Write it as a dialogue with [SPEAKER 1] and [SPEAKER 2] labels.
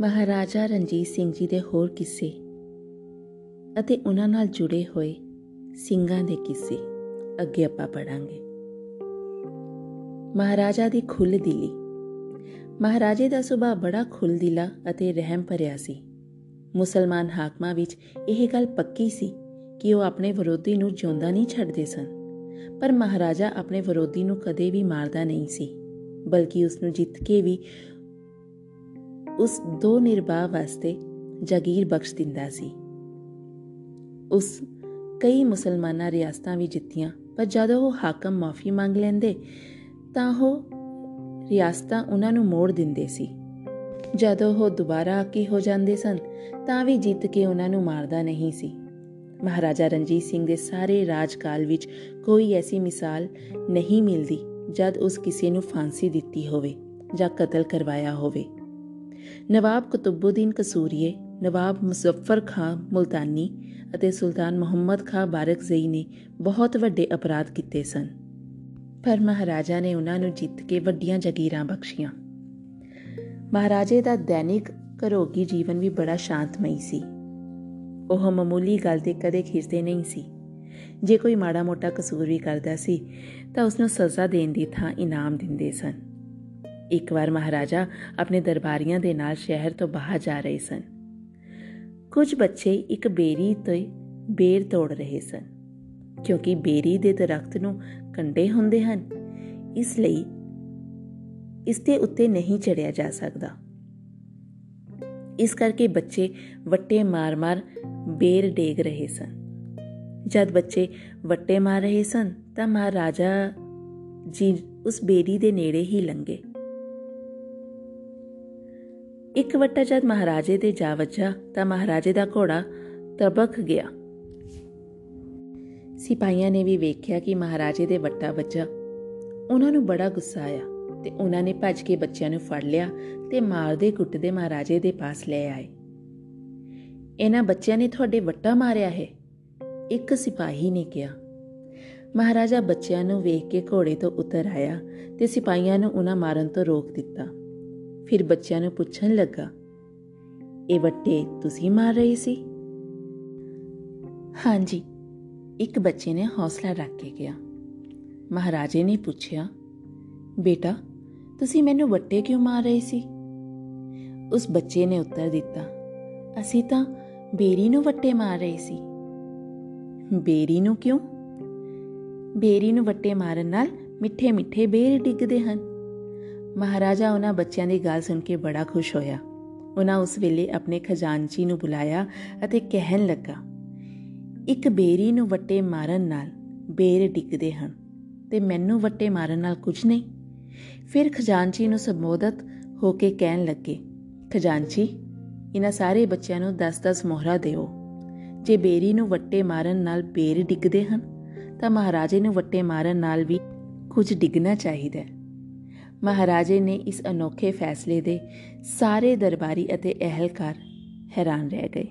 [SPEAKER 1] ਮਹਾਰਾਜਾ ਰਣਜੀਤ ਸਿੰਘ ਜੀ ਦੇ ਹੋਰ ਕਿੱਸੇ ਅਤੇ ਉਹਨਾਂ ਨਾਲ ਜੁੜੇ ਹੋਏ ਸਿੰਘਾਂ ਦੇ ਕਿੱਸੇ ਅੱਗੇ ਆਪਾਂ ਪੜਾਂਗੇ ਮਹਾਰਾਜਾ ਦੀ ਖੁੱਲ ਦਿਲੀ। ਮਹਾਰਾਜੇ ਦਾ ਸੁਭਾਅ ਬੜਾ ਖੁੱਲਦਿਲਾ ਅਤੇ ਰਹਿਮ ਭਰਿਆ ਸੀ। ਮੁਸਲਮਾਨ ਹਾਕਮਾਂ ਵਿੱਚ ਇਹ ਗੱਲ ਪੱਕੀ ਸੀ ਕਿ ਉਹ ਆਪਣੇ ਵਿਰੋਧੀ ਨੂੰ ਜਿਉਂਦਾ ਨਹੀਂ ਛੱਡਦੇ ਸਨ। ਪਰ ਮਹਾਰਾਜਾ ਆਪਣੇ ਵਿਰੋਧੀ ਨੂੰ ਕਦੇ ਵੀ ਮਾਰਦਾ ਨਹੀਂ ਸੀ, ਬਲਕਿ ਉਸ ਨੂੰ ਜਿੱਤ ਕੇ ਵੀ ਉਸ ਦੋ ਨਿਰਭਾ ਵਾਸਤੇ ਜਾਗੀਰ ਬਖਸ਼ ਦਿੰਦਾ ਸੀ। ਉਸ ਕਈ ਮੁਸਲਮਾਨਾਂ ਰਿਆਸਤਾਂ ਵੀ ਜਿੱਤੀਆਂ, ਪਰ ਜਦੋਂ ਉਹ ਹਾਕਮ ਮਾਫੀ ਮੰਗ ਲੈਂਦੇ, ਤਾਂ ਉਹ ਰਿਆਸਤਾਂ ਉਹਨਾਂ ਨੂੰ ਮੋੜ ਦਿੰਦੇ ਸੀ। ਜਦੋਂ ਉਹ ਦੁਬਾਰਾ ਆਕੀ ਹੋ ਜਾਂਦੇ ਸਨ, ਤਾਂ ਵੀ ਜਿੱਤ ਕੇ ਉਹਨਾਂ ਨੂੰ ਮਾਰਦਾ ਨਹੀਂ ਸੀ। ਮਹਾਰਾਜਾ ਰਣਜੀਤ ਸਿੰਘ ਦੇ ਸਾਰੇ ਰਾਜਕਾਲ ਵਿੱਚ ਕੋਈ ਐਸੀ ਮਿਸਾਲ ਨਹੀਂ ਮਿਲਦੀ ਜਦ ਉਸ ਕਿਸੇ ਨੂੰ ਫਾਂਸੀ ਦਿੱਤੀ ਹੋਵੇ ਜਾਂ ਕਤਲ ਕਰਵਾਇਆ ਹੋਵੇ। ਨਵਾਬ ਕੁਤਬਉਦੀਨ ਕਸੂਰੀਏ, ਨਵਾਬ ਮੁਜ਼ੱਫਰ ਖਾਨ ਮੁਲਤਾਨੀ ਅਤੇ ਸੁਲਤਾਨ ਮੁਹੰਮਦ ਖਾਨ ਬਾਰਕਜ਼ਈ ਨੇ ਬਹੁਤ ਵੱਡੇ ਅਪਰਾਧ ਕੀਤੇ ਸਨ। ਪਰ ਮਹਾਰਾਜਾ ਨੇ ਉਹਨਾਂ ਨੂੰ ਜਿੱਤ ਕੇ ਵੱਡੀਆਂ ਜ਼ਗੀਰਾਂ ਬਖਸ਼ੀਆਂ। ਮਹਾਰਾਜੇ ਦਾ ਦੈਨਿਕ ਘਰੋਗੀ ਜੀਵਨ ਵੀ ਬੜਾ ਸ਼ਾਂਤਮਈ ਸੀ। ਉਹ ਮਾਮੂਲੀ ਗੱਲ ਤੇ ਕਦੇ ਖਿਜਦੇ ਨਹੀਂ ਸੀ। ਜੇ ਕੋਈ ਮਾੜਾ ਮੋਟਾ ਕਸੂਰ ਵੀ ਕਰਦਾ ਸੀ, ਤਾਂ ਉਸ ਨੂੰ ਸਜ਼ਾ ਦੇਣ ਦੀ ਥਾਂ ਇਨਾਮ ਦਿੰਦੇ ਸਨ। ਇੱਕ ਵਾਰ ਮਹਾਰਾਜਾ ਆਪਣੇ ਦਰਬਾਰੀਆਂ ਦੇ ਨਾਲ ਸ਼ਹਿਰ ਤੋਂ ਬਾਹਰ ਜਾ ਰਹੇ ਸਨ। ਕੁਝ ਬੱਚੇ ਇੱਕ ਬੇਰੀ ਤੇ ਬੇਰ ਤੋੜ ਰਹੇ ਸਨ, ਕਿਉਂਕਿ ਬੇਰੀ ਦੇ ਦਰਖਤ ਨੂੰ ਕੰਡੇ ਹੁੰਦੇ ਹਨ, ਇਸ ਲਈ ਇਸ ਦੇ ਉੱਤੇ ਨਹੀਂ ਚੜਿਆ ਜਾ ਸਕਦਾ। ਇਸ ਕਰਕੇ ਬੱਚੇ ਵੱਟੇ ਮਾਰ-ਮਾਰ ਬੇਰ ਡੇਗ ਰਹੇ ਸਨ। ਜਦ ਬੱਚੇ ਵੱਟੇ ਮਾਰ ਰਹੇ ਸਨ, ਤਾਂ ਮਹਾਰਾਜਾ ਜੀ ਉਸ ਬੇਰੀ ਦੇ ਨੇੜੇ ਹੀ ਲੰਗੇ ਇੱਕ ਵੱਟਾ ਜਦ ਮਹਾਰਾਜੇ ਦੇ ਜਾ ਵੱਜਾ ਤਾਂ ਮਹਾਰਾਜੇ ਦਾ ਘੋੜਾ ਤਬਕ ਗਿਆ। ਸਿਪਾਹੀਆਂ ਨੇ ਵੀ ਵੇਖਿਆ ਕਿ ਮਹਾਰਾਜੇ ਦੇ ਵੱਟਾ ਵੱਜਾ। ਉਹਨਾਂ ਨੂੰ ਬੜਾ ਗੁੱਸਾ ਆਇਆ ਤੇ ਉਹਨਾਂ ਨੇ ਭੱਜ ਕੇ ਬੱਚਿਆਂ ਨੂੰ ਫੜ ਲਿਆ ਤੇ ਮਾਰਦੇ ਕੁੱਟਦੇ ਮਹਾਰਾਜੇ ਦੇ ਪਾਸ ਲੈ ਆਏ। ਇਹਨਾਂ ਬੱਚਿਆਂ ਨੇ ਤੁਹਾਡੇ ਵੱਟਾ ਮਾਰਿਆ ਹੈ? ਇੱਕ ਸਿਪਾਹੀ ਨੇ ਕਿਹਾ। ਮਹਾਰਾਜਾ ਬੱਚਿਆਂ ਨੂੰ ਵੇਖ ਕੇ ਘੋੜੇ ਤੋਂ ਉਤਰ ਆਇਆ ਤੇ ਸਿਪਾਹੀਆਂ ਨੂੰ ਉਹਨਾਂ ਮਾਰਨ ਤੋਂ ਰੋਕ ਦਿੱਤਾ। ਫਿਰ ਬੱਚਿਆਂ ਨੂੰ ਪੁੱਛਣ ਲੱਗਾ, ਇਹ ਵੱਟੇ ਤੁਸੀਂ ਮਾਰ ਰਹੇ ਸੀ? ਹਾਂਜੀ, ਇੱਕ ਬੱਚੇ ਨੇ ਹੌਸਲਾ ਰੱਖ ਕੇ ਕਿਹਾ। ਮਹਾਰਾਜੇ ਨੇ ਪੁੱਛਿਆ, ਬੇਟਾ, ਤੁਸੀਂ ਮੈਨੂੰ ਵੱਟੇ ਕਿਉਂ ਮਾਰ ਰਹੇ ਸੀ? ਉਸ ਬੱਚੇ ਨੇ ਉੱਤਰ ਦਿੱਤਾ, ਅਸੀਂ ਤਾਂ ਬੇਰੀ ਨੂੰ ਵੱਟੇ ਮਾਰ ਰਹੇ ਸੀ। ਬੇਰੀ ਨੂੰ ਕਿਉਂ? ਬੇਰੀ ਨੂੰ ਵੱਟੇ ਮਾਰਨ ਨਾਲ ਮਿੱਠੇ ਮਿੱਠੇ ਬੇਰ ਡਿੱਗਦੇ ਹਨ। ਮਹਾਰਾਜਾ ਉਹਨਾਂ ਬੱਚਿਆਂ ਦੀ ਗੱਲ ਸੁਣ ਕੇ ਬੜਾ ਖੁਸ਼ ਹੋਇਆ। ਉਹਨਾਂ ਉਸ ਵੇਲੇ ਆਪਣੇ ਖਜ਼ਾਨਚੀ ਨੂੰ ਬੁਲਾਇਆ ਅਤੇ ਕਹਿਣ ਲੱਗਾ, ਇੱਕ ਬੇਰੀ ਨੂੰ ਵੱਟੇ ਮਾਰਨ ਨਾਲ ਬੇਰ ਡਿੱਗਦੇ ਹਨ, ਤੇ ਮੈਨੂੰ ਵੱਟੇ ਮਾਰਨ ਨਾਲ ਕੁਝ ਨਹੀਂ? ਫਿਰ ਖਜ਼ਾਨਚੀ ਨੂੰ ਸੰਬੋਧਤ ਹੋ ਕੇ ਕਹਿਣ ਲੱਗੇ, ਖਜ਼ਾਨਚੀ, ਇਹਨਾਂ ਸਾਰੇ ਬੱਚਿਆਂ ਨੂੰ 10-10 ਮੋਹਰਾ ਦਿਓ। ਜੇ ਬੇਰੀ ਨੂੰ ਵੱਟੇ ਮਾਰਨ ਨਾਲ ਬੇਰ ਡਿੱਗਦੇ ਹਨ, ਤਾਂ ਮਹਾਰਾਜੇ ਨੂੰ ਵੱਟੇ ਮਾਰਨ ਨਾਲ ਵੀ ਕੁਝ ਡਿੱਗਣਾ ਚਾਹੀਦਾ ਮਹਾਰਾਜੇ ਨੇ ਇਸ ਅਨੋਖੇ ਫੈਸਲੇ ਦੇ ਸਾਰੇ ਦਰਬਾਰੀ ਅਤੇ ਅਹਿਲਕਾਰ ਹੈਰਾਨ ਰਹਿ ਗਏ।